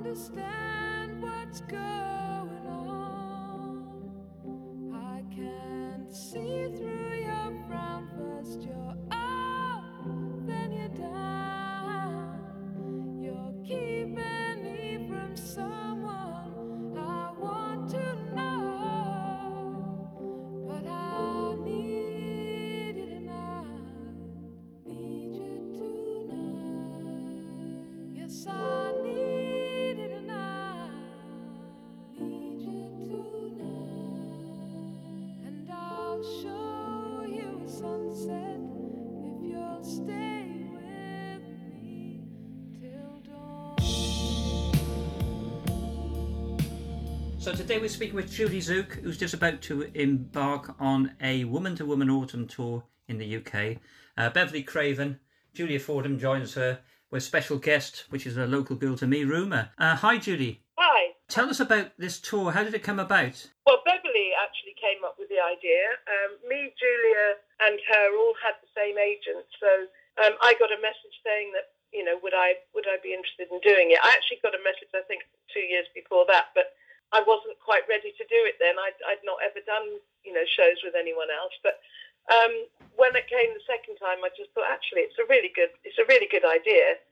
understand what's going So today we're speaking with Judie Tzuke, who's just about to embark on a woman to woman autumn tour in the UK. Uh, Beverley Craven, Julia Fordham joins her with special guest, which is a local girl to me, Rumer. Uh, hi, Judie. Hi. Tell us about this tour. How did it come about? Well, Beverley actually came up with the idea. Um, me, Julia, and her all had the same agent. So um, I got a message saying that, you know, would I would I be interested in doing it? I actually got a message, I think, two years before that, but I wasn't quite ready to do it then. I'd, I'd not ever done, you know, shows with anyone else. But um, when it came the second time, I just thought, actually, it's a really good, it's a really good idea,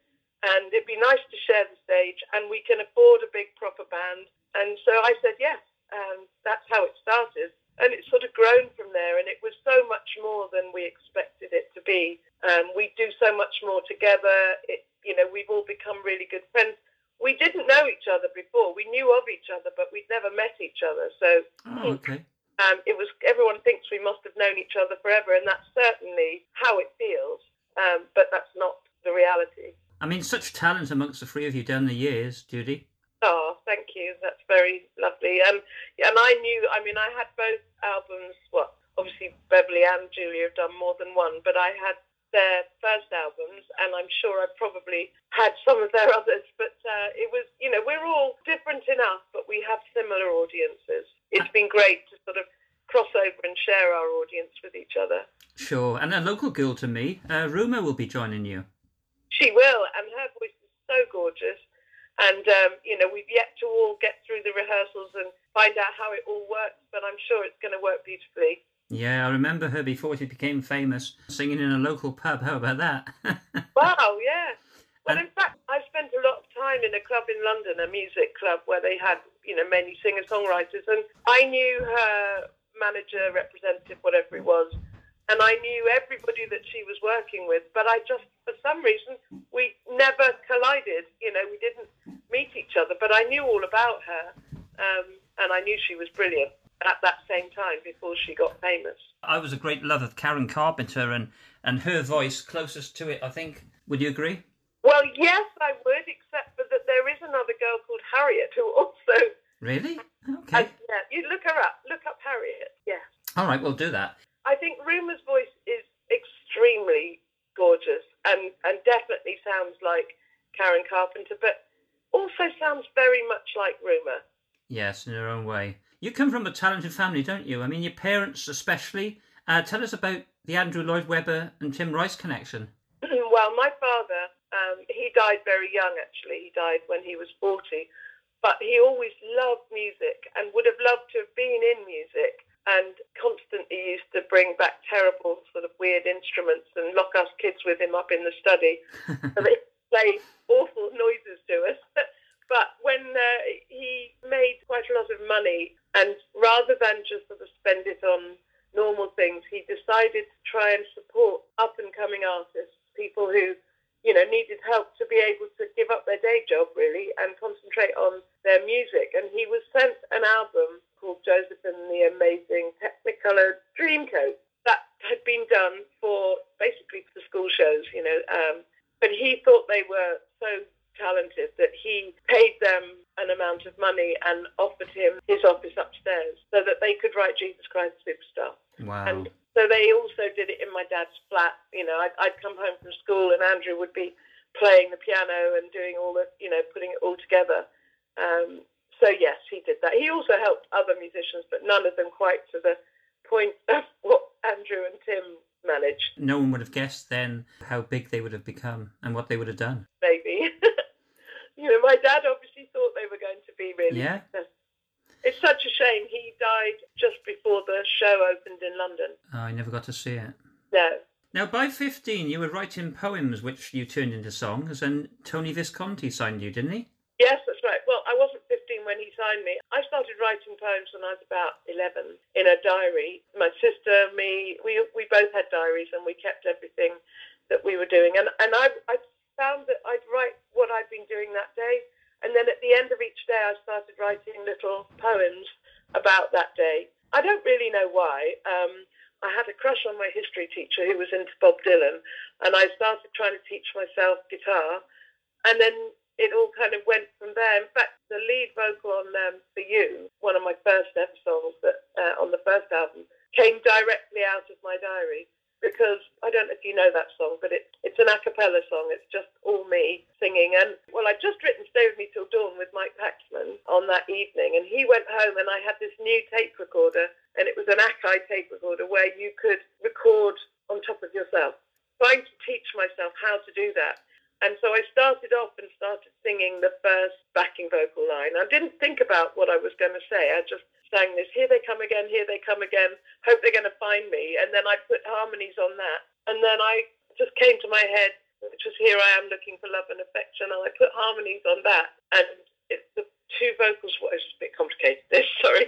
and it'd be nice to share the stage, and we can afford a big proper band. And so I said yes. and that's how it started, and it's sort of grown from there. And it was so much more than we expected it to be. Um, we do so much more together. It, you know, we've all become really good friends. We didn't know each other before. We knew of each other, but we'd never met each other. So Oh, okay. um, it was everyone thinks we must have known each other forever, and that's certainly how it feels. Um, but that's not the reality. I mean, such talent amongst the three of you down the years, Judie. Oh, thank you. That's very lovely. Um, yeah, and I knew. I mean, I had both albums. Well, obviously Beverley and Julia have done more than one, but I had their first albums, and I'm sure I probably had some of their others. But uh, it was, you know, we're all different enough, but we have similar audiences. It's been great to sort of cross over and share our audience with each other. Sure. And a local girl to me, uh, Rumer will be joining you. She will, and her voice is so gorgeous. And um, you know, we've yet to all get through the rehearsals and find out how it all works, but I'm sure it's going to work beautifully. Yeah, I remember her before she became famous, singing in a local pub. How about that? Wow, yeah. Well, And- in fact, I spent a lot of time in a club in London, a music club where they had, you know, many singer-songwriters, and I knew her manager, representative, whatever it was, and I knew everybody that she was working with. But I just, for some reason, we never collided. You know, we didn't meet each other, but I knew all about her, um, and I knew she was brilliant at that same time before she got famous. I was a great love of Karen Carpenter and, and her voice closest to it, I think. Would you agree? Well, yes, I would, except for that there is another girl called Harriet who also Really? Okay. yeah, you look her up. Look up Harriet. Yeah. All right, we'll do that. I think Rumer's voice is extremely gorgeous and, and definitely sounds like Karen Carpenter, but also sounds very much like Rumer. Yes, in her own way. You come from a talented family, don't you? I mean, your parents especially. Uh, tell us about the Andrew Lloyd Webber and Tim Rice connection. well, my father, um, he died very young actually. He died when he was 40. But he always loved music and would have loved to have been in music and constantly used to bring back terrible sort of weird instruments and lock us kids with him up in the study so they play awful noises to us. but when uh, made quite a lot of money and rather than just sort of spend it on normal things, he decided to try and support up and coming artists, people who, you know, needed help to be able to give up their day job really and concentrate on their music. And he was sent an album called Joseph and the Amazing Technicolor Dreamcoat that had been done for basically for school shows, you know. Um, but he thought they were so talented that he paid them an amount of money and offered him his office upstairs so that they could write Jesus Christ Superstar. Wow. And so they also did it in my dad's flat. You know, I'd, I'd come home from school and Andrew would be playing the piano and doing all the, you know, putting it all together. Um, so yes, he did that. He also helped other musicians, but none of them quite to the point of what Andrew and Tim managed. No one would have guessed then how big they would have become and what they would have done. maybe. you know, my dad obviously thought they were going to be really Yeah. It's such a shame. He died just before the show opened in London. Oh, I never got to see it. No. Now, by 15, you were writing poems which you turned into songs, and Tony Visconti signed you, didn't he? Yes, that's right. Well, I wasn't 15 when he signed me. I started writing poems when I was about 11 in a diary. My sister, me, we we both had diaries and we kept everything that we were doing. And and I I found that I'd write what I'd been doing that day, and then at the end of each day, I started writing little poems about that day. I don't really know why. Um, I had a crush on my history teacher who was into Bob Dylan, and I started trying to teach myself guitar, and then it all kind of went from there. In fact, the lead vocal on um, For You, one of my first ever songs that uh, on the first album, came directly out of my diary because I don't know if you know that song, but it, it's an a cappella song. It's just all me singing. And well, I'd just written Stay With Me Till Dawn with Mike Paxman on that evening, and he went home and I had this new tape recorder, and it was an Akai tape recorder where you could record on top of yourself. Trying to teach myself how to do that. And so I started off and started singing the first backing vocal line. I didn't think about what I was going to say. I just sang this, here they come again, here they come again, hope they're going to find me. And then I put harmonies on that. And then I just came to my head, which was here I am looking for love and affection. And I put harmonies on that. And it, the two vocals, well,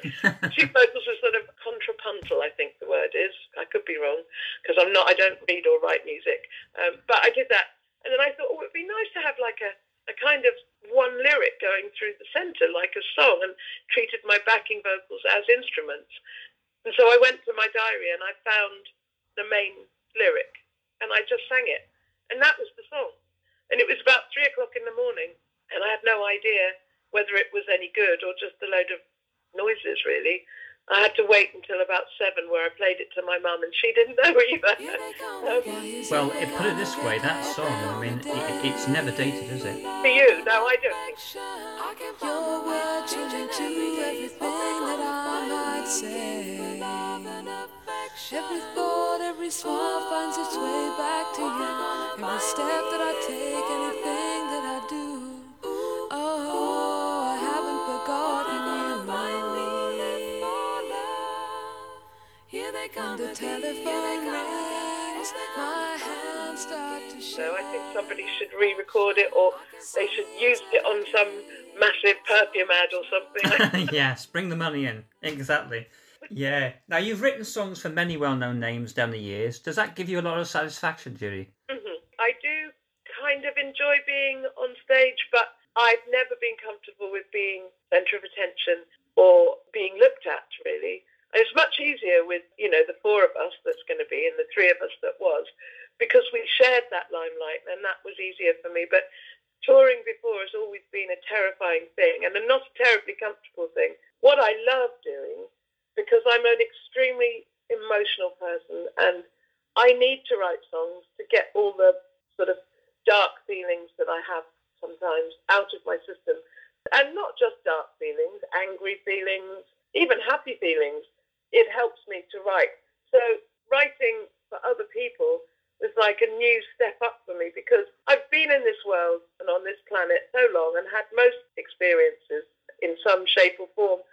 two vocals were sort of contrapuntal, I think the word is. I could be wrong because I'm not, I don't read or write music. Um, but I did that. And then I thought, oh, it'd be nice to have like a, a kind of one lyric going through the centre, like a song, and treated my backing vocals as instruments. And so I went to my diary and I found the main lyric and I just sang it. And that was the song. And it was about three o'clock in the morning and I had no idea whether it was any good or just a load of noises, really. I had to wait until about seven where I played it to my mum and she didn't know either. Um, well, it, put it this way, that song, I mean, it, it's never dated, is it? for you, no, I don't think so. Your word changing to everything that I might say. Every thought, every smile finds its way back to you. Every step that I take, anything that I do. You. When the telephone rings, my hands start to So. I think somebody should re-record it or they should use it on some massive perfume ad or something. yes, bring the money in. Exactly. Yeah. Now, you've written songs for many well known names down the years. Does that give you a lot of satisfaction, Judie? hmm I do kind of enjoy being on stage, but I've never been comfortable with being centre of attention or being looked at, really. It's much easier with, you know, the four of us that's going to be and the three of us that was, because we shared that limelight and that was easier for me. But touring before has always been a terrifying thing and a not a terribly comfortable thing. What I love doing, because I'm an extremely emotional person and I need to write songs to get all the sort of dark feelings that I have sometimes out of my system. And not just dark feelings, angry feelings, even happy feelings. It helps me to write. So writing for other people was like a new step up for me because I've been in this world and on this planet so long and had most experiences in some shape or form.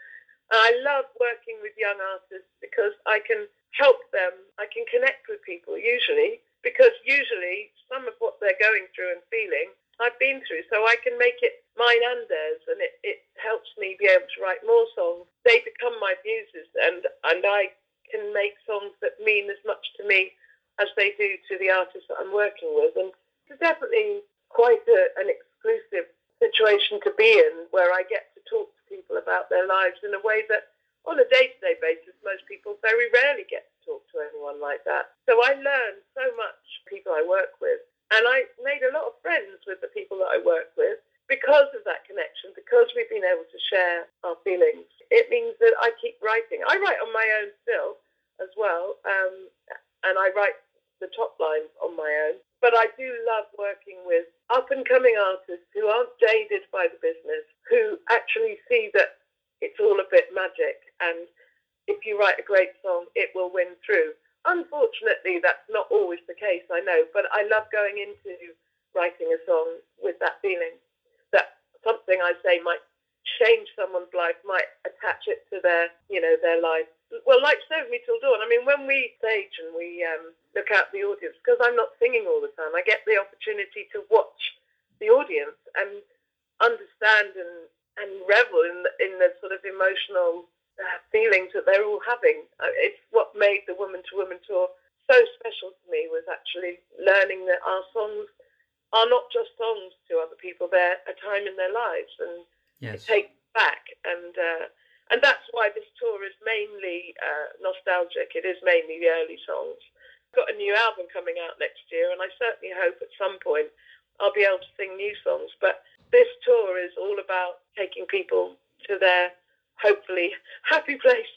And I love working with young artists because I can help them, I can connect with people usually, because usually some of what they're going through and feeling I've been through, so I can make it mine and theirs, and it, it helps me be able to write more songs. They become my muses, and, and I can make songs that mean as much to me as they do to the artists that I'm working with. And it's definitely quite a, an exclusive situation to be in where I get to talk to people about their lives in a way that on a day-to-day basis most people very rarely get to talk to anyone like that. So I learn so much people I work with and I made a lot of friends with the people that I work with because of that connection, because we've been able to share our feelings. It means that I keep writing. I write on my own still as well, um, and I write the top lines on my own. But I do love working with up and coming artists who aren't jaded by the business, who actually see that it's all a bit magic. And if you write a great song, it will win through. unfortunately, that's not always the case, I know, but I love going into writing a song with that feeling that something I say might change someone's life, might attach it to their, you know, their life. Well, like Serve Me Till Dawn, I mean, when we stage and we um, look out the audience, because I'm not singing all the time, I get the opportunity to watch the audience and understand and, and revel in, in the sort of emotional uh, feelings that they're all having. Uh, it's what made the Woman to Woman tour so special to me was actually learning that our songs are not just songs to other people; they're a time in their lives, and Yes. it takes back. And uh, and that's why this tour is mainly uh, nostalgic. It is mainly the early songs. I've got a new album coming out next year, and I certainly hope at some point I'll be able to sing new songs. But this tour is all about taking people to their hopefully happy place.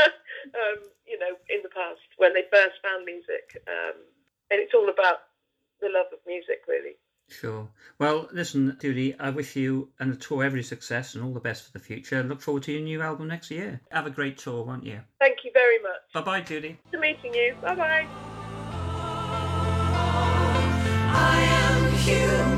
um, you know, in the past when they first found music, um, and it's all about the love of music, really. Sure. Well, listen, Judie, I wish you and the tour every success and all the best for the future. Look forward to your new album next year. Have a great tour, won't you? Thank you very much. Bye bye, Judie. To meeting you. Bye bye. I am human.